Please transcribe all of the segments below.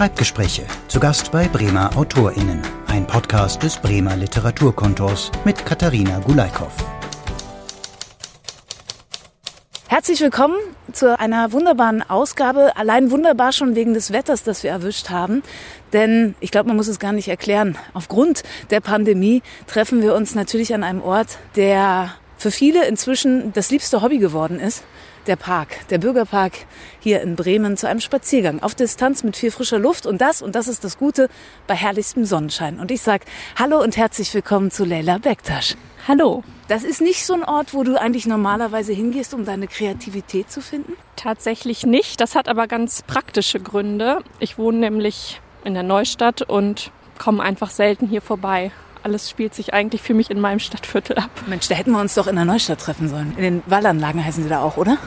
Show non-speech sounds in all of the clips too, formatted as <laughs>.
Schreibgespräche. Zu Gast bei Bremer AutorInnen. Ein Podcast des Bremer Literaturkontors mit Katharina Gulaikow. Herzlich willkommen zu einer wunderbaren Ausgabe. Allein wunderbar schon wegen des Wetters, das wir erwischt haben. Denn ich glaube, man muss es gar nicht erklären. Aufgrund der Pandemie treffen wir uns natürlich an einem Ort, der für viele inzwischen das liebste Hobby geworden ist. Der Park, der Bürgerpark hier in Bremen zu einem Spaziergang auf Distanz mit viel frischer Luft und das, und das ist das Gute, bei herrlichstem Sonnenschein. Und ich sage Hallo und herzlich willkommen zu Leila Bektasch. Hallo. Das ist nicht so ein Ort, wo du eigentlich normalerweise hingehst, um deine Kreativität zu finden? Tatsächlich nicht. Das hat aber ganz praktische Gründe. Ich wohne nämlich in der Neustadt und komme einfach selten hier vorbei. Alles spielt sich eigentlich für mich in meinem Stadtviertel ab. Mensch, da hätten wir uns doch in der Neustadt treffen sollen. In den Wallanlagen heißen sie da auch, oder?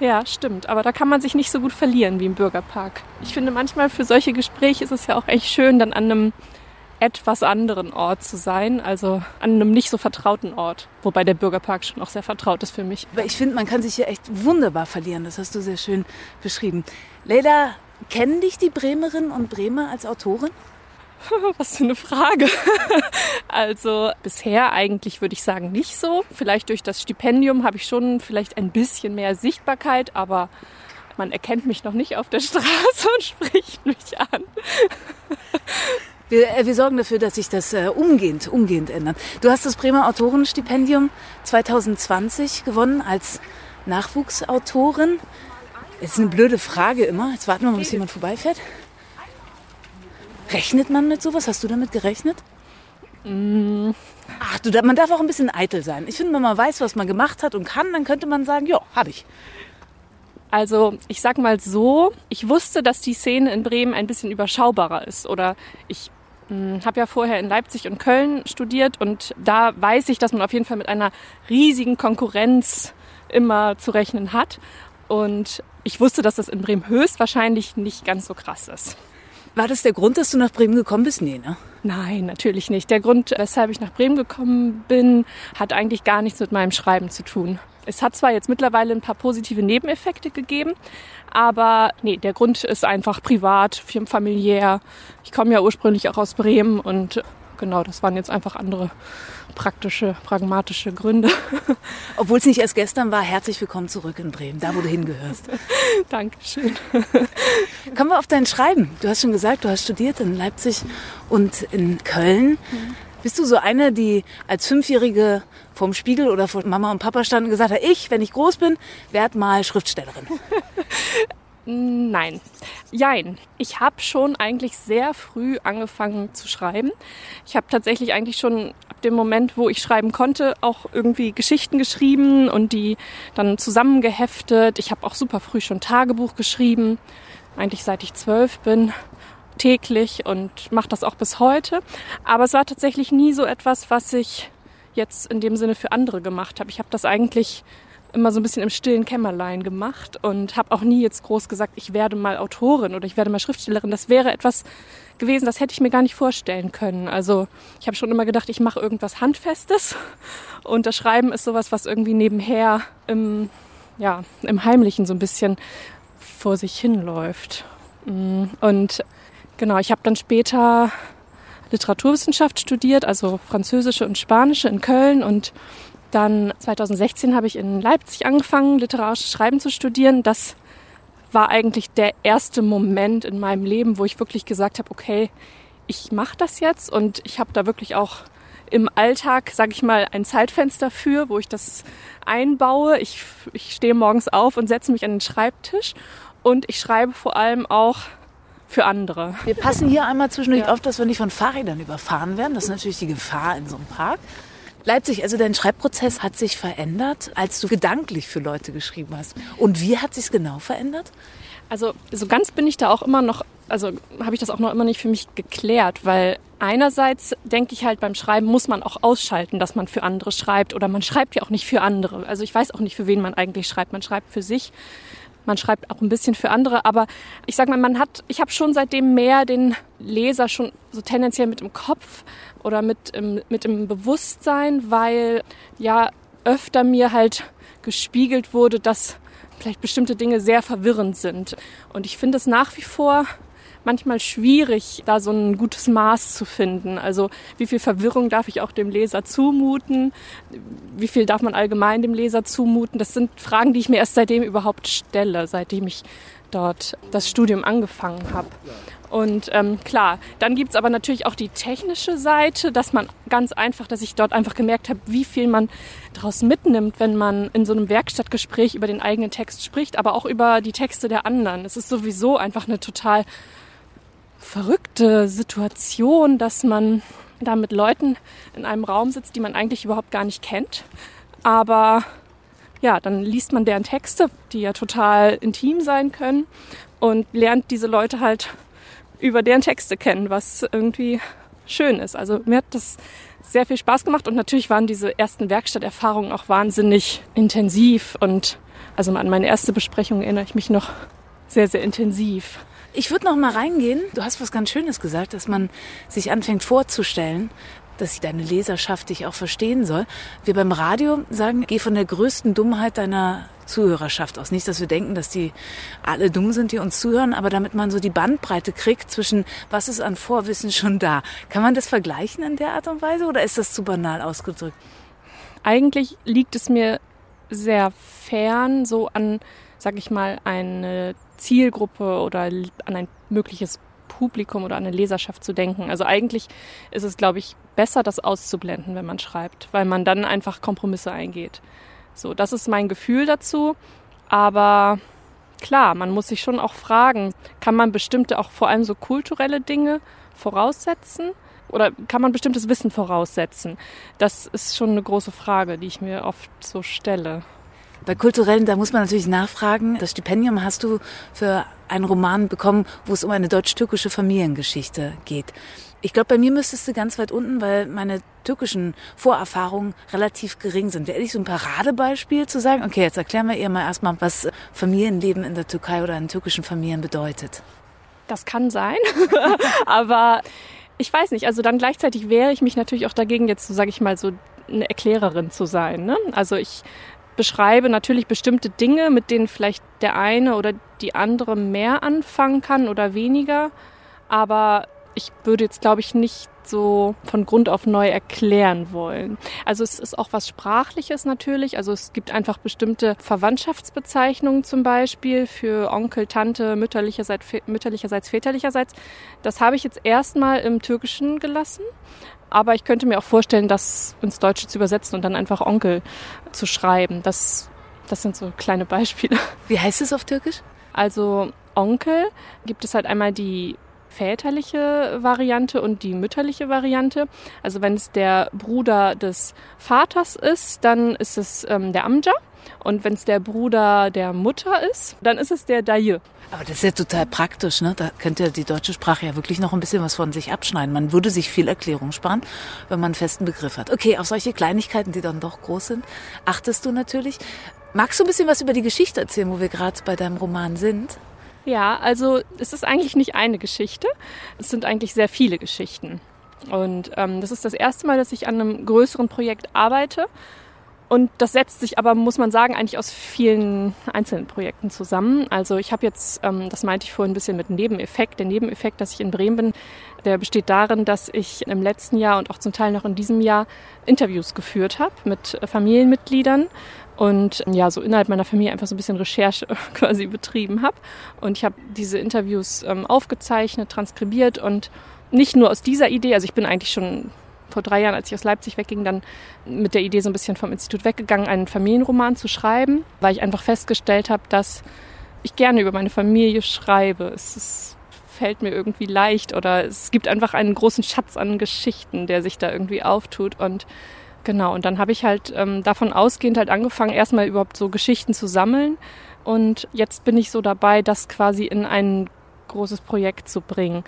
Ja, stimmt. Aber da kann man sich nicht so gut verlieren wie im Bürgerpark. Ich finde manchmal für solche Gespräche ist es ja auch echt schön, dann an einem etwas anderen Ort zu sein, also an einem nicht so vertrauten Ort. Wobei der Bürgerpark schon auch sehr vertraut ist für mich. Aber ich finde, man kann sich hier echt wunderbar verlieren. Das hast du sehr schön beschrieben. Leila, kennen dich die Bremerinnen und Bremer als Autorin? <laughs> Was für eine Frage. <laughs> Also bisher eigentlich würde ich sagen nicht so. Vielleicht durch das Stipendium habe ich schon vielleicht ein bisschen mehr Sichtbarkeit, aber man erkennt mich noch nicht auf der <laughs> Straße und spricht mich an. Wir, äh, wir sorgen dafür, dass sich das äh, umgehend, umgehend ändert. Du hast das Bremer Autorenstipendium 2020 gewonnen als Nachwuchsautorin. Das ist eine blöde Frage immer. Jetzt warten wir mal, bis jemand vorbeifährt. Rechnet man mit sowas? Hast du damit gerechnet? Ach, du, man darf auch ein bisschen eitel sein. Ich finde, wenn man weiß, was man gemacht hat und kann, dann könnte man sagen, ja, habe ich. Also ich sag mal so, ich wusste, dass die Szene in Bremen ein bisschen überschaubarer ist. Oder ich habe ja vorher in Leipzig und Köln studiert und da weiß ich, dass man auf jeden Fall mit einer riesigen Konkurrenz immer zu rechnen hat. Und ich wusste, dass das in Bremen höchstwahrscheinlich nicht ganz so krass ist. War das der Grund, dass du nach Bremen gekommen bist? Nee, ne? Nein, natürlich nicht. Der Grund, weshalb ich nach Bremen gekommen bin, hat eigentlich gar nichts mit meinem Schreiben zu tun. Es hat zwar jetzt mittlerweile ein paar positive Nebeneffekte gegeben, aber nee, der Grund ist einfach privat, familiär. Ich komme ja ursprünglich auch aus Bremen und genau, das waren jetzt einfach andere praktische, pragmatische Gründe. <laughs> Obwohl es nicht erst gestern war, herzlich willkommen zurück in Bremen, da wo du hingehörst. <laughs> Dankeschön. <laughs> Kommen wir auf dein Schreiben. Du hast schon gesagt, du hast studiert in Leipzig und in Köln. Mhm. Bist du so eine, die als Fünfjährige vorm Spiegel oder vor Mama und Papa stand und gesagt hat, ich, wenn ich groß bin, werde mal Schriftstellerin? Nein. Jein. Ich habe schon eigentlich sehr früh angefangen zu schreiben. Ich habe tatsächlich eigentlich schon ab dem Moment, wo ich schreiben konnte, auch irgendwie Geschichten geschrieben und die dann zusammengeheftet. Ich habe auch super früh schon Tagebuch geschrieben, eigentlich seit ich zwölf bin täglich und mache das auch bis heute. Aber es war tatsächlich nie so etwas, was ich jetzt in dem Sinne für andere gemacht habe. Ich habe das eigentlich immer so ein bisschen im stillen Kämmerlein gemacht und habe auch nie jetzt groß gesagt, ich werde mal Autorin oder ich werde mal Schriftstellerin. Das wäre etwas gewesen, das hätte ich mir gar nicht vorstellen können. Also ich habe schon immer gedacht, ich mache irgendwas Handfestes <laughs> und das Schreiben ist sowas, was irgendwie nebenher im, ja, im Heimlichen so ein bisschen vor sich hinläuft. Mm, und Genau, ich habe dann später Literaturwissenschaft studiert, also Französische und Spanische in Köln und dann 2016 habe ich in Leipzig angefangen, literarisches Schreiben zu studieren. Das war eigentlich der erste Moment in meinem Leben, wo ich wirklich gesagt habe, okay, ich mache das jetzt und ich habe da wirklich auch im Alltag, sage ich mal, ein Zeitfenster für, wo ich das einbaue. Ich, ich stehe morgens auf und setze mich an den Schreibtisch und ich schreibe vor allem auch für andere. Wir passen hier einmal zwischendurch ja. auf, dass wir nicht von Fahrrädern überfahren werden. Das ist natürlich die Gefahr in so einem Park. Leipzig, also dein Schreibprozess hat sich verändert, als du gedanklich für Leute geschrieben hast. Und wie hat sich genau verändert? Also so ganz bin ich da auch immer noch, also habe ich das auch noch immer nicht für mich geklärt, weil einerseits denke ich halt beim Schreiben muss man auch ausschalten, dass man für andere schreibt oder man schreibt ja auch nicht für andere. Also ich weiß auch nicht, für wen man eigentlich schreibt. Man schreibt für sich man schreibt auch ein bisschen für andere, aber ich sag mal, man hat, ich habe schon seitdem mehr den Leser schon so tendenziell mit im Kopf oder mit im, mit im Bewusstsein, weil ja öfter mir halt gespiegelt wurde, dass vielleicht bestimmte Dinge sehr verwirrend sind. Und ich finde es nach wie vor manchmal schwierig, da so ein gutes Maß zu finden. Also wie viel Verwirrung darf ich auch dem Leser zumuten? Wie viel darf man allgemein dem Leser zumuten? Das sind Fragen, die ich mir erst seitdem überhaupt stelle, seitdem ich dort das Studium angefangen habe. Und ähm, klar, dann gibt's aber natürlich auch die technische Seite, dass man ganz einfach, dass ich dort einfach gemerkt habe, wie viel man daraus mitnimmt, wenn man in so einem Werkstattgespräch über den eigenen Text spricht, aber auch über die Texte der anderen. Es ist sowieso einfach eine total verrückte Situation, dass man da mit Leuten in einem Raum sitzt, die man eigentlich überhaupt gar nicht kennt. Aber ja, dann liest man deren Texte, die ja total intim sein können und lernt diese Leute halt über deren Texte kennen, was irgendwie schön ist. Also mir hat das sehr viel Spaß gemacht und natürlich waren diese ersten Werkstatterfahrungen auch wahnsinnig intensiv und also an meine erste Besprechung erinnere ich mich noch sehr, sehr intensiv. Ich würde noch mal reingehen. Du hast was ganz Schönes gesagt, dass man sich anfängt vorzustellen, dass deine Leserschaft dich auch verstehen soll. Wir beim Radio sagen, geh von der größten Dummheit deiner Zuhörerschaft aus. Nicht, dass wir denken, dass die alle dumm sind, die uns zuhören, aber damit man so die Bandbreite kriegt zwischen was ist an Vorwissen schon da. Kann man das vergleichen in der Art und Weise oder ist das zu banal ausgedrückt? Eigentlich liegt es mir sehr fern, so an, sag ich mal, eine Zielgruppe oder an ein mögliches Publikum oder an eine Leserschaft zu denken. Also eigentlich ist es, glaube ich, besser, das auszublenden, wenn man schreibt, weil man dann einfach Kompromisse eingeht. So, das ist mein Gefühl dazu. Aber klar, man muss sich schon auch fragen, kann man bestimmte, auch vor allem so kulturelle Dinge voraussetzen? Oder kann man bestimmtes Wissen voraussetzen? Das ist schon eine große Frage, die ich mir oft so stelle. Bei kulturellen, da muss man natürlich nachfragen. Das Stipendium hast du für einen Roman bekommen, wo es um eine deutsch-türkische Familiengeschichte geht. Ich glaube, bei mir müsstest du ganz weit unten, weil meine türkischen Vorerfahrungen relativ gering sind. Wäre ich so ein Paradebeispiel zu sagen, okay, jetzt erklären wir ihr mal erstmal, was Familienleben in der Türkei oder in türkischen Familien bedeutet. Das kann sein, <laughs> aber ich weiß nicht. Also dann gleichzeitig wehre ich mich natürlich auch dagegen, jetzt so sage ich mal so eine Erklärerin zu sein. Ne? Also ich beschreibe natürlich bestimmte Dinge, mit denen vielleicht der eine oder die andere mehr anfangen kann oder weniger. Aber ich würde jetzt, glaube ich, nicht so von Grund auf neu erklären wollen. Also es ist auch was Sprachliches natürlich. Also es gibt einfach bestimmte Verwandtschaftsbezeichnungen zum Beispiel für Onkel, Tante, mütterlicherseits, mütterlicherseits väterlicherseits. Das habe ich jetzt erstmal im Türkischen gelassen. Aber ich könnte mir auch vorstellen, das ins Deutsche zu übersetzen und dann einfach Onkel zu schreiben. Das, das sind so kleine Beispiele. Wie heißt es auf Türkisch? Also Onkel gibt es halt einmal die väterliche Variante und die mütterliche Variante. Also wenn es der Bruder des Vaters ist, dann ist es ähm, der Amja. Und wenn es der Bruder der Mutter ist, dann ist es der Daye. Aber das ist ja total praktisch, ne? Da könnte die deutsche Sprache ja wirklich noch ein bisschen was von sich abschneiden. Man würde sich viel Erklärung sparen, wenn man einen festen Begriff hat. Okay, auf solche Kleinigkeiten, die dann doch groß sind, achtest du natürlich. Magst du ein bisschen was über die Geschichte erzählen, wo wir gerade bei deinem Roman sind? Ja, also es ist eigentlich nicht eine Geschichte. Es sind eigentlich sehr viele Geschichten. Und ähm, das ist das erste Mal, dass ich an einem größeren Projekt arbeite. Und das setzt sich aber, muss man sagen, eigentlich aus vielen einzelnen Projekten zusammen. Also ich habe jetzt, ähm, das meinte ich vorhin ein bisschen mit Nebeneffekt. Der Nebeneffekt, dass ich in Bremen bin, der besteht darin, dass ich im letzten Jahr und auch zum Teil noch in diesem Jahr Interviews geführt habe mit Familienmitgliedern und ja, so innerhalb meiner Familie einfach so ein bisschen Recherche <laughs> quasi betrieben habe. Und ich habe diese Interviews ähm, aufgezeichnet, transkribiert und nicht nur aus dieser Idee, also ich bin eigentlich schon vor drei Jahren, als ich aus Leipzig wegging, dann mit der Idee so ein bisschen vom Institut weggegangen, einen Familienroman zu schreiben, weil ich einfach festgestellt habe, dass ich gerne über meine Familie schreibe. Es ist, fällt mir irgendwie leicht oder es gibt einfach einen großen Schatz an Geschichten, der sich da irgendwie auftut und Genau, und dann habe ich halt ähm, davon ausgehend halt angefangen, erstmal überhaupt so Geschichten zu sammeln. Und jetzt bin ich so dabei, das quasi in ein großes Projekt zu bringen.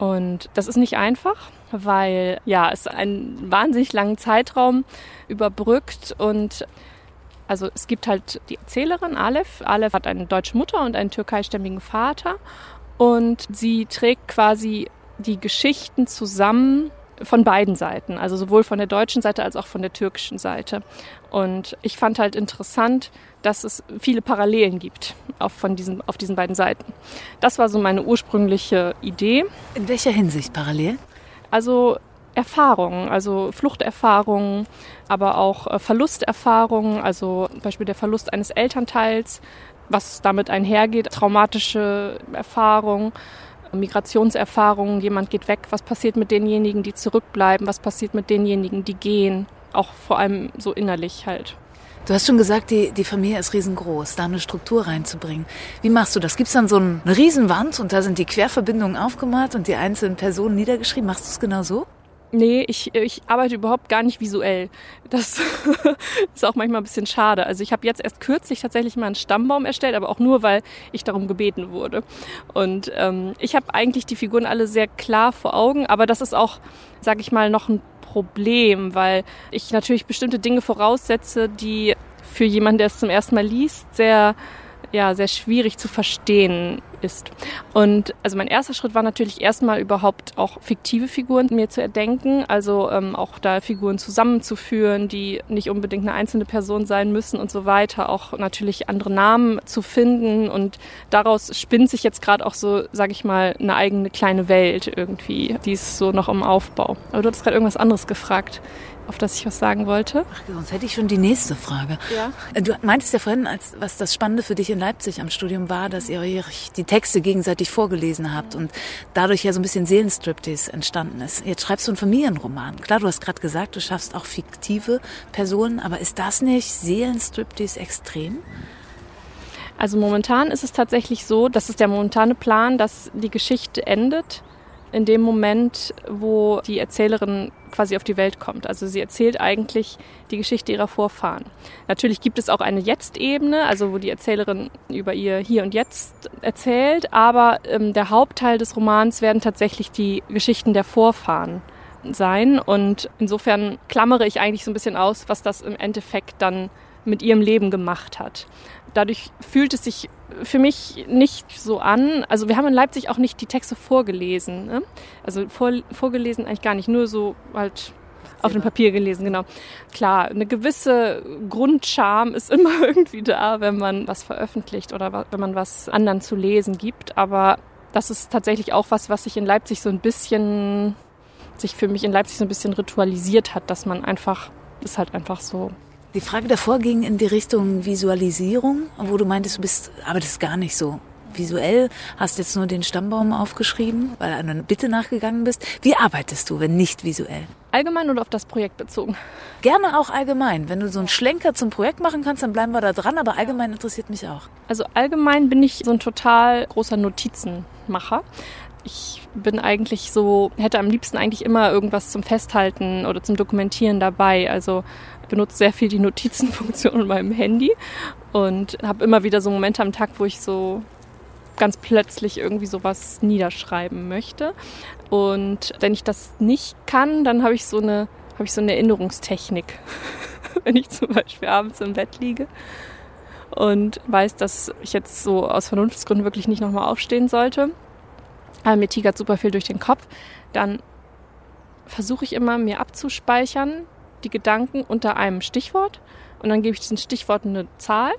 Und das ist nicht einfach, weil ja, es einen wahnsinnig langen Zeitraum überbrückt und also es gibt halt die Erzählerin Aleph. Aleph hat eine deutsche Mutter und einen türkeistämmigen Vater und sie trägt quasi die Geschichten zusammen von beiden Seiten, also sowohl von der deutschen Seite als auch von der türkischen Seite. Und ich fand halt interessant, dass es viele Parallelen gibt auf, von diesen, auf diesen beiden Seiten. Das war so meine ursprüngliche Idee. In welcher Hinsicht parallel? Also Erfahrungen, also Fluchterfahrungen, aber auch äh, Verlusterfahrungen, also zum Beispiel der Verlust eines Elternteils, was damit einhergeht, traumatische Erfahrungen, Migrationserfahrungen, jemand geht weg, was passiert mit denjenigen, die zurückbleiben, was passiert mit denjenigen, die gehen, auch vor allem so innerlich halt. Du hast schon gesagt, die, die Familie ist riesengroß, da eine Struktur reinzubringen. Wie machst du das? Gibt es dann so eine Riesenwand und da sind die Querverbindungen aufgemalt und die einzelnen Personen niedergeschrieben? Machst du es genau so? Nee, ich, ich arbeite überhaupt gar nicht visuell. Das <laughs> ist auch manchmal ein bisschen schade. Also ich habe jetzt erst kürzlich tatsächlich mal einen Stammbaum erstellt, aber auch nur, weil ich darum gebeten wurde. Und ähm, ich habe eigentlich die Figuren alle sehr klar vor Augen, aber das ist auch, sage ich mal, noch ein Problem, weil ich natürlich bestimmte Dinge voraussetze, die für jemanden, der es zum ersten Mal liest, sehr ja, sehr schwierig zu verstehen ist. Und also mein erster Schritt war natürlich erstmal überhaupt auch fiktive Figuren mir zu erdenken, also ähm, auch da Figuren zusammenzuführen, die nicht unbedingt eine einzelne Person sein müssen und so weiter, auch natürlich andere Namen zu finden und daraus spinnt sich jetzt gerade auch so, sage ich mal, eine eigene kleine Welt irgendwie, die ist so noch im Aufbau. Aber du hast gerade irgendwas anderes gefragt auf das ich was sagen wollte. Ach, sonst hätte ich schon die nächste Frage. Ja. Du meintest ja vorhin, als, was das Spannende für dich in Leipzig am Studium war, dass ihr euch die Texte gegenseitig vorgelesen habt und dadurch ja so ein bisschen Seelenstriptease entstanden ist. Jetzt schreibst du einen Familienroman. Klar, du hast gerade gesagt, du schaffst auch fiktive Personen, aber ist das nicht Seelenstriptease extrem? Also momentan ist es tatsächlich so, das ist der momentane Plan, dass die Geschichte endet in dem Moment, wo die Erzählerin quasi auf die Welt kommt. Also sie erzählt eigentlich die Geschichte ihrer Vorfahren. Natürlich gibt es auch eine Jetzt-Ebene, also wo die Erzählerin über ihr Hier und Jetzt erzählt, aber ähm, der Hauptteil des Romans werden tatsächlich die Geschichten der Vorfahren sein und insofern klammere ich eigentlich so ein bisschen aus, was das im Endeffekt dann mit ihrem Leben gemacht hat. Dadurch fühlt es sich für mich nicht so an. Also wir haben in Leipzig auch nicht die Texte vorgelesen. Ne? Also vor, vorgelesen eigentlich gar nicht, nur so halt auf dem Papier gelesen, genau. Klar, eine gewisse Grundscham ist <laughs> immer irgendwie da, wenn man was veröffentlicht oder wenn man was anderen zu lesen gibt. Aber das ist tatsächlich auch was, was sich in Leipzig so ein bisschen, sich für mich in Leipzig so ein bisschen ritualisiert hat, dass man einfach, ist halt einfach so. Die Frage davor ging in die Richtung Visualisierung, wo du meintest, du bist, aber das ist gar nicht so visuell, hast jetzt nur den Stammbaum aufgeschrieben, weil du einer Bitte nachgegangen bist. Wie arbeitest du, wenn nicht visuell? Allgemein oder auf das Projekt bezogen? Gerne auch allgemein. Wenn du so einen Schlenker zum Projekt machen kannst, dann bleiben wir da dran, aber allgemein interessiert mich auch. Also allgemein bin ich so ein total großer Notizenmacher. Ich bin eigentlich so, hätte am liebsten eigentlich immer irgendwas zum Festhalten oder zum Dokumentieren dabei. Also benutze sehr viel die Notizenfunktion <laughs> in meinem Handy und habe immer wieder so Momente am Tag, wo ich so ganz plötzlich irgendwie sowas niederschreiben möchte. Und wenn ich das nicht kann, dann habe ich so eine, habe ich so eine Erinnerungstechnik. <laughs> wenn ich zum Beispiel abends im Bett liege und weiß, dass ich jetzt so aus Vernunftsgründen wirklich nicht nochmal aufstehen sollte. Aber mir tigert super viel durch den Kopf. Dann versuche ich immer, mir abzuspeichern, die Gedanken unter einem Stichwort und dann gebe ich diesem Stichwort eine Zahl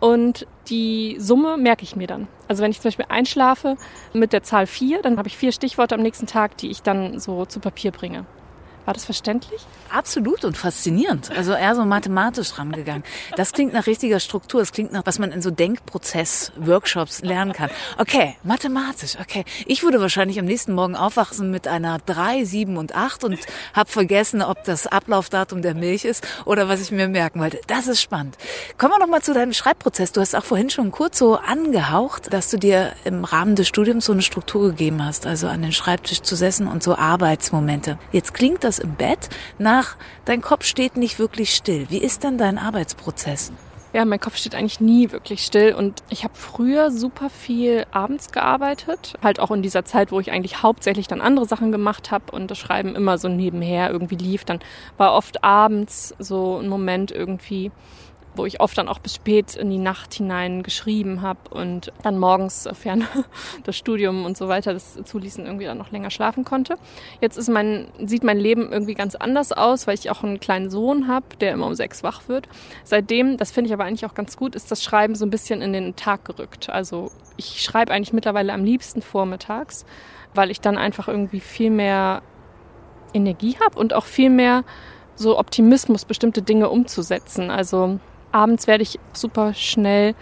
und die Summe merke ich mir dann. Also wenn ich zum Beispiel einschlafe mit der Zahl 4, dann habe ich vier Stichworte am nächsten Tag, die ich dann so zu Papier bringe. War das verständlich? Absolut und faszinierend. Also eher so mathematisch rangegangen. Das klingt nach richtiger Struktur. Das klingt nach, was man in so Denkprozess-Workshops lernen kann. Okay, mathematisch, okay. Ich würde wahrscheinlich am nächsten Morgen aufwachen mit einer 3, 7 und 8 und habe vergessen, ob das Ablaufdatum der Milch ist oder was ich mir merken wollte. Das ist spannend. Kommen wir noch zu deinem Schreibprozess. Du hast auch vorhin schon kurz so angehaucht, dass du dir im Rahmen des Studiums so eine Struktur gegeben hast, also an den Schreibtisch zu setzen und so Arbeitsmomente. Jetzt klingt das das im Bett nach, dein Kopf steht nicht wirklich still. Wie ist denn dein Arbeitsprozess? Ja, mein Kopf steht eigentlich nie wirklich still und ich habe früher super viel abends gearbeitet, halt auch in dieser Zeit, wo ich eigentlich hauptsächlich dann andere Sachen gemacht habe und das Schreiben immer so nebenher irgendwie lief. Dann war oft abends so ein Moment irgendwie, wo ich oft dann auch bis spät in die Nacht hinein geschrieben habe und dann morgens, sofern <laughs> das Studium und so weiter das zuließen, irgendwie dann noch länger schlafen konnte. Jetzt ist mein, sieht mein Leben irgendwie ganz anders aus, weil ich auch einen kleinen Sohn habe, der immer um sechs wach wird. Seitdem, das finde ich aber eigentlich auch ganz gut, ist das Schreiben so ein bisschen in den Tag gerückt. Also ich schreibe eigentlich mittlerweile am liebsten vormittags, weil ich dann einfach irgendwie viel mehr Energie habe und auch viel mehr so Optimismus, bestimmte Dinge umzusetzen. Also abends werde ich super schnell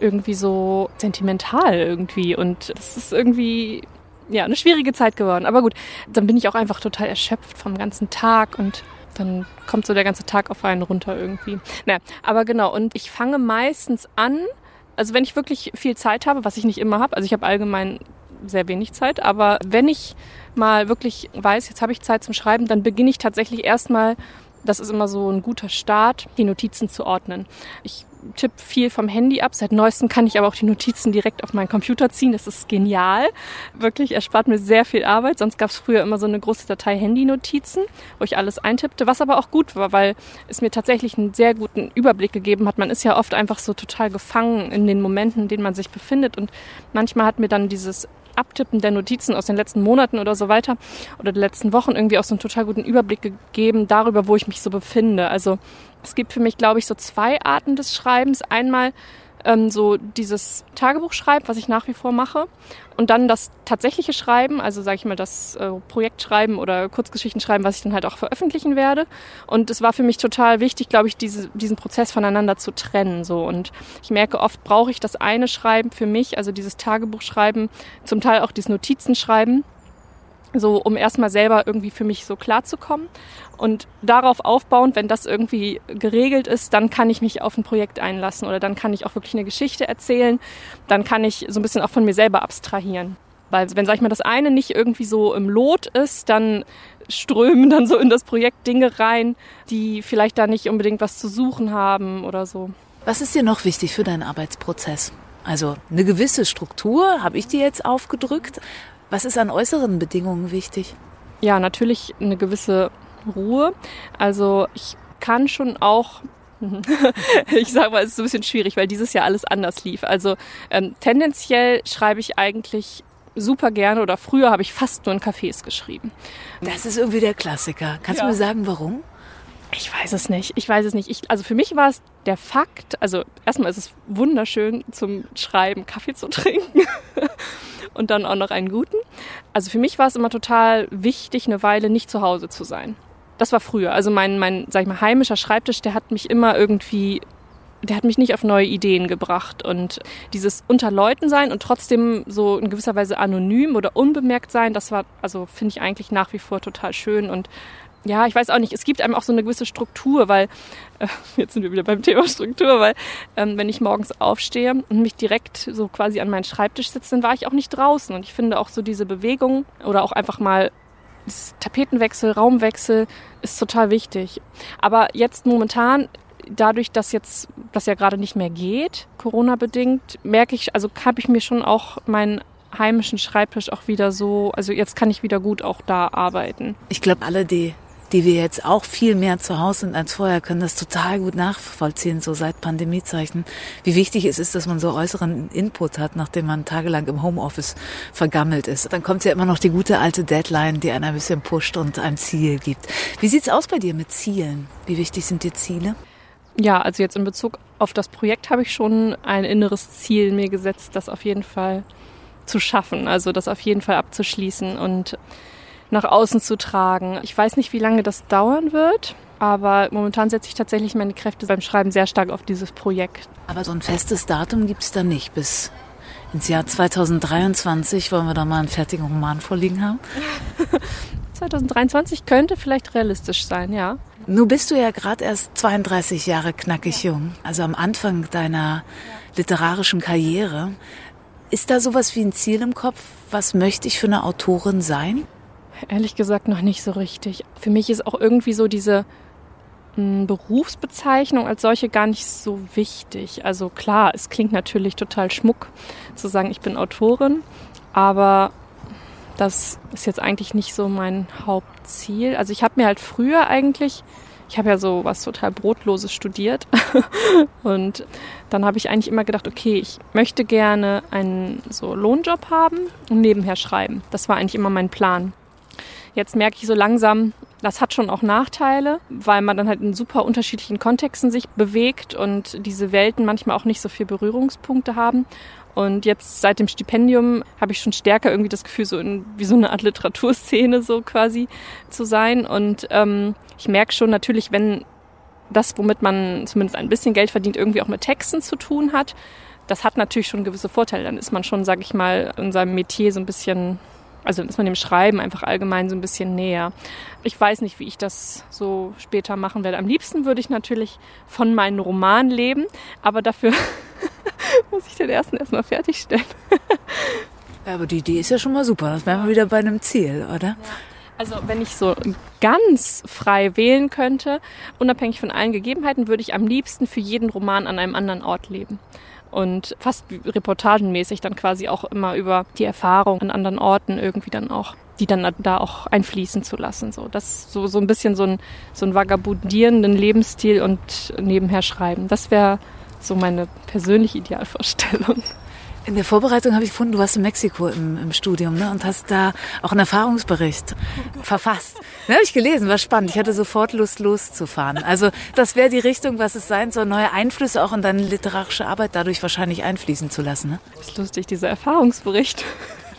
irgendwie so sentimental irgendwie und das ist irgendwie ja eine schwierige Zeit geworden. Aber gut, dann bin ich auch einfach total erschöpft vom ganzen Tag und dann kommt so der ganze Tag auf einen runter irgendwie. Naja, aber genau und ich fange meistens an, also wenn ich wirklich viel Zeit habe, was ich nicht immer habe, also ich habe allgemein sehr wenig Zeit, aber wenn ich mal wirklich weiß, jetzt habe ich Zeit zum Schreiben, dann beginne ich tatsächlich erstmal das ist immer so ein guter Start, die Notizen zu ordnen. Ich tippe viel vom Handy ab. Seit neuestem kann ich aber auch die Notizen direkt auf meinen Computer ziehen. Das ist genial. Wirklich, erspart mir sehr viel Arbeit. Sonst gab es früher immer so eine große Datei Handy-Notizen, wo ich alles eintippte, was aber auch gut war, weil es mir tatsächlich einen sehr guten Überblick gegeben hat. Man ist ja oft einfach so total gefangen in den Momenten, in denen man sich befindet. Und manchmal hat mir dann dieses Abtippen der Notizen aus den letzten Monaten oder so weiter oder den letzten Wochen irgendwie auch so einen total guten Überblick gegeben darüber, wo ich mich so befinde. Also es gibt für mich, glaube ich, so zwei Arten des Schreibens. Einmal ähm, so dieses Tagebuch schreiben, was ich nach wie vor mache. Und dann das tatsächliche Schreiben, also sage ich mal das äh, Projektschreiben oder Kurzgeschichten schreiben, was ich dann halt auch veröffentlichen werde. Und es war für mich total wichtig, glaube ich, diese, diesen Prozess voneinander zu trennen. So und ich merke oft brauche ich das eine Schreiben für mich, also dieses Tagebuch schreiben, zum Teil auch dieses Notizen schreiben so um erstmal selber irgendwie für mich so klar zu kommen und darauf aufbauend, wenn das irgendwie geregelt ist, dann kann ich mich auf ein Projekt einlassen oder dann kann ich auch wirklich eine Geschichte erzählen, dann kann ich so ein bisschen auch von mir selber abstrahieren. Weil wenn, sag ich mal, das eine nicht irgendwie so im Lot ist, dann strömen dann so in das Projekt Dinge rein, die vielleicht da nicht unbedingt was zu suchen haben oder so. Was ist dir noch wichtig für deinen Arbeitsprozess? Also eine gewisse Struktur habe ich dir jetzt aufgedrückt. Was ist an äußeren Bedingungen wichtig? Ja, natürlich eine gewisse Ruhe. Also ich kann schon auch <laughs> ich sage mal, es ist ein bisschen schwierig, weil dieses Jahr alles anders lief. Also ähm, tendenziell schreibe ich eigentlich super gerne oder früher habe ich fast nur in Cafés geschrieben. Das ist irgendwie der Klassiker. Kannst ja. du mir sagen, warum? Ich weiß es nicht. Ich weiß es nicht. Ich, also für mich war es der Fakt, also erstmal ist es wunderschön zum Schreiben Kaffee zu <laughs> trinken und dann auch noch einen guten. Also für mich war es immer total wichtig, eine Weile nicht zu Hause zu sein. Das war früher. Also mein, mein, sag ich mal, heimischer Schreibtisch, der hat mich immer irgendwie, der hat mich nicht auf neue Ideen gebracht. Und dieses unter Leuten sein und trotzdem so in gewisser Weise anonym oder unbemerkt sein, das war, also finde ich eigentlich nach wie vor total schön und ja, ich weiß auch nicht, es gibt einem auch so eine gewisse Struktur, weil, äh, jetzt sind wir wieder beim Thema Struktur, weil ähm, wenn ich morgens aufstehe und mich direkt so quasi an meinen Schreibtisch sitze, dann war ich auch nicht draußen. Und ich finde auch so diese Bewegung oder auch einfach mal Tapetenwechsel, Raumwechsel ist total wichtig. Aber jetzt momentan, dadurch, dass jetzt das ja gerade nicht mehr geht, Corona-bedingt, merke ich, also habe ich mir schon auch meinen heimischen Schreibtisch auch wieder so, also jetzt kann ich wieder gut auch da arbeiten. Ich glaube, alle, die die wir jetzt auch viel mehr zu Hause sind als vorher, können das total gut nachvollziehen, so seit Pandemiezeichen, wie wichtig es ist, dass man so äußeren Input hat, nachdem man tagelang im Homeoffice vergammelt ist. Dann kommt ja immer noch die gute alte Deadline, die einen ein bisschen pusht und ein Ziel gibt. Wie sieht's aus bei dir mit Zielen? Wie wichtig sind dir Ziele? Ja, also jetzt in Bezug auf das Projekt habe ich schon ein inneres Ziel mir gesetzt, das auf jeden Fall zu schaffen, also das auf jeden Fall abzuschließen und nach außen zu tragen. Ich weiß nicht, wie lange das dauern wird. Aber momentan setze ich tatsächlich meine Kräfte beim Schreiben sehr stark auf dieses Projekt. Aber so ein festes Datum gibt es da nicht. Bis ins Jahr 2023 wollen wir da mal einen fertigen Roman vorliegen haben. <laughs> 2023 könnte vielleicht realistisch sein, ja. Nun bist du ja gerade erst 32 Jahre knackig jung, also am Anfang deiner literarischen Karriere. Ist da sowas wie ein Ziel im Kopf? Was möchte ich für eine Autorin sein? Ehrlich gesagt noch nicht so richtig. Für mich ist auch irgendwie so diese hm, Berufsbezeichnung als solche gar nicht so wichtig. Also klar, es klingt natürlich total schmuck zu sagen, ich bin Autorin, aber das ist jetzt eigentlich nicht so mein Hauptziel. Also ich habe mir halt früher eigentlich, ich habe ja so was total Brotloses studiert. <laughs> und dann habe ich eigentlich immer gedacht, okay, ich möchte gerne einen so Lohnjob haben und nebenher schreiben. Das war eigentlich immer mein Plan. Jetzt merke ich so langsam, das hat schon auch Nachteile, weil man dann halt in super unterschiedlichen Kontexten sich bewegt und diese Welten manchmal auch nicht so viel Berührungspunkte haben. Und jetzt seit dem Stipendium habe ich schon stärker irgendwie das Gefühl, so in, wie so eine Art Literaturszene so quasi zu sein. Und ähm, ich merke schon natürlich, wenn das, womit man zumindest ein bisschen Geld verdient, irgendwie auch mit Texten zu tun hat, das hat natürlich schon gewisse Vorteile. Dann ist man schon, sage ich mal, in seinem Metier so ein bisschen also ist man dem Schreiben einfach allgemein so ein bisschen näher. Ich weiß nicht, wie ich das so später machen werde. Am liebsten würde ich natürlich von meinen Romanen leben, aber dafür <laughs> muss ich den ersten erstmal fertigstellen. ja, aber die Idee ist ja schon mal super. Das wären wir wieder bei einem Ziel, oder? Also wenn ich so ganz frei wählen könnte, unabhängig von allen Gegebenheiten, würde ich am liebsten für jeden Roman an einem anderen Ort leben und fast reportagenmäßig dann quasi auch immer über die Erfahrung an anderen Orten irgendwie dann auch die dann da auch einfließen zu lassen. So, das so, so ein bisschen so ein, so ein vagabundierenden Lebensstil und nebenher schreiben. Das wäre so meine persönliche Idealvorstellung. In der Vorbereitung habe ich gefunden, du warst in Mexiko im, im Studium ne, und hast da auch einen Erfahrungsbericht <laughs> verfasst. Den habe ich gelesen, war spannend. Ich hatte sofort Lust, loszufahren. Also das wäre die Richtung, was es sein soll, neue Einflüsse auch in deine literarische Arbeit dadurch wahrscheinlich einfließen zu lassen. Ne? Das ist lustig, dieser Erfahrungsbericht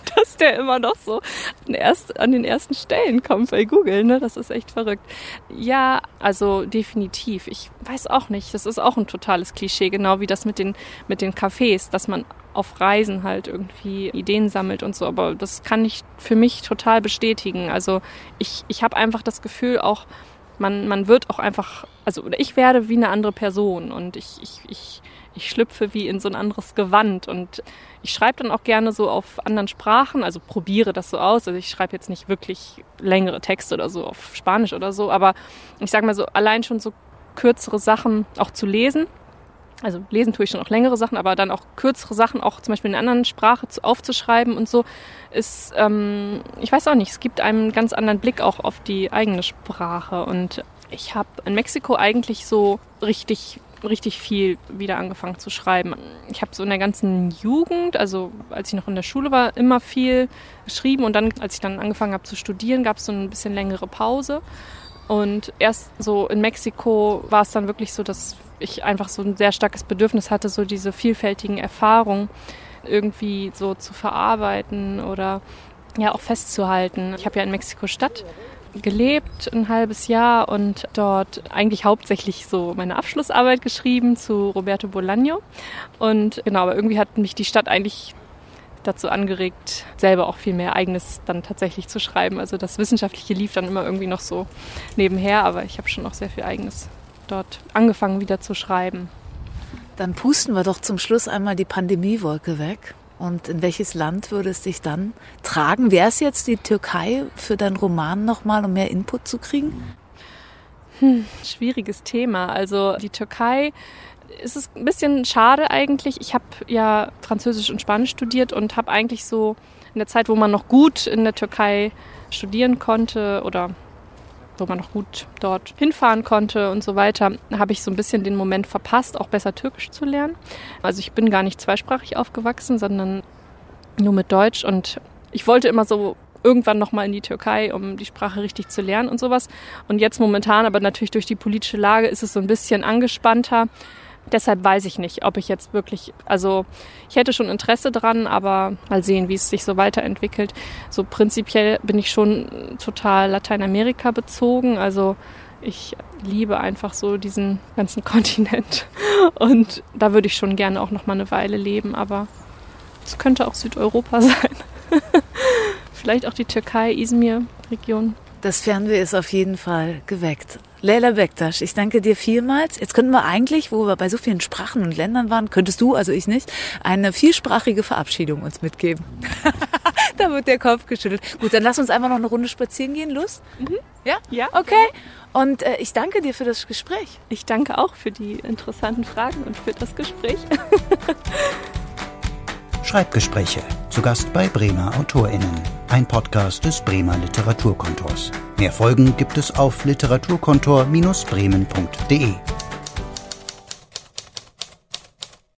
<laughs> dass der immer noch so an den ersten Stellen kommt bei Google. Ne? Das ist echt verrückt. Ja, also definitiv. Ich weiß auch nicht. Das ist auch ein totales Klischee, genau wie das mit den, mit den Cafés, dass man auf Reisen halt irgendwie Ideen sammelt und so. Aber das kann ich für mich total bestätigen. Also ich, ich habe einfach das Gefühl, auch man, man wird auch einfach, also ich werde wie eine andere Person und ich, ich, ich, ich schlüpfe wie in so ein anderes Gewand und ich schreibe dann auch gerne so auf anderen Sprachen, also probiere das so aus. Also ich schreibe jetzt nicht wirklich längere Texte oder so auf Spanisch oder so, aber ich sage mal so, allein schon so kürzere Sachen auch zu lesen also lesen tue ich schon auch längere Sachen, aber dann auch kürzere Sachen, auch zum Beispiel in einer anderen Sprache zu, aufzuschreiben und so, ist, ähm, ich weiß auch nicht, es gibt einen ganz anderen Blick auch auf die eigene Sprache. Und ich habe in Mexiko eigentlich so richtig richtig viel wieder angefangen zu schreiben. Ich habe so in der ganzen Jugend, also als ich noch in der Schule war, immer viel geschrieben und dann, als ich dann angefangen habe zu studieren, gab es so ein bisschen längere Pause. Und erst so in Mexiko war es dann wirklich so, dass ich einfach so ein sehr starkes Bedürfnis hatte, so diese vielfältigen Erfahrungen irgendwie so zu verarbeiten oder ja auch festzuhalten. Ich habe ja in Mexiko-Stadt gelebt ein halbes Jahr und dort eigentlich hauptsächlich so meine Abschlussarbeit geschrieben zu Roberto Bolaño. Und genau, aber irgendwie hat mich die Stadt eigentlich dazu angeregt, selber auch viel mehr eigenes dann tatsächlich zu schreiben. Also das Wissenschaftliche lief dann immer irgendwie noch so nebenher, aber ich habe schon noch sehr viel eigenes dort angefangen wieder zu schreiben. Dann pusten wir doch zum Schluss einmal die Pandemiewolke weg. Und in welches Land würde es dich dann tragen? Wäre es jetzt die Türkei für deinen Roman nochmal, um mehr Input zu kriegen? Hm, schwieriges Thema. Also die Türkei ist es ein bisschen schade eigentlich. Ich habe ja Französisch und Spanisch studiert und habe eigentlich so in der Zeit, wo man noch gut in der Türkei studieren konnte oder wo man noch gut dort hinfahren konnte und so weiter, habe ich so ein bisschen den Moment verpasst, auch besser Türkisch zu lernen. Also ich bin gar nicht zweisprachig aufgewachsen, sondern nur mit Deutsch und ich wollte immer so irgendwann nochmal in die Türkei, um die Sprache richtig zu lernen und sowas. Und jetzt momentan, aber natürlich durch die politische Lage, ist es so ein bisschen angespannter. Deshalb weiß ich nicht, ob ich jetzt wirklich, also ich hätte schon Interesse dran, aber mal sehen, wie es sich so weiterentwickelt. So prinzipiell bin ich schon total Lateinamerika bezogen, also ich liebe einfach so diesen ganzen <laughs> Kontinent und da würde ich schon gerne auch noch mal eine Weile leben, aber es könnte auch Südeuropa <laughs> sein. Vielleicht auch die Türkei, Izmir-Region. Das Fernweh ist auf jeden Fall geweckt. Leila Bektasch, ich danke dir vielmals. Jetzt könnten wir eigentlich, wo wir bei so vielen Sprachen und Ländern waren, könntest du, also ich nicht, eine vielsprachige Verabschiedung uns mitgeben. <laughs> da wird der Kopf geschüttelt. Gut, dann lass uns einfach noch eine Runde spazieren gehen. Lust? Mhm. Ja? Ja. Okay. Und äh, ich danke dir für das Gespräch. Ich danke auch für die interessanten Fragen und für das Gespräch. <laughs> Schreibgespräche. Zu Gast bei Bremer AutorInnen. Ein Podcast des Bremer Literaturkontors. Mehr Folgen gibt es auf literaturkontor-bremen.de.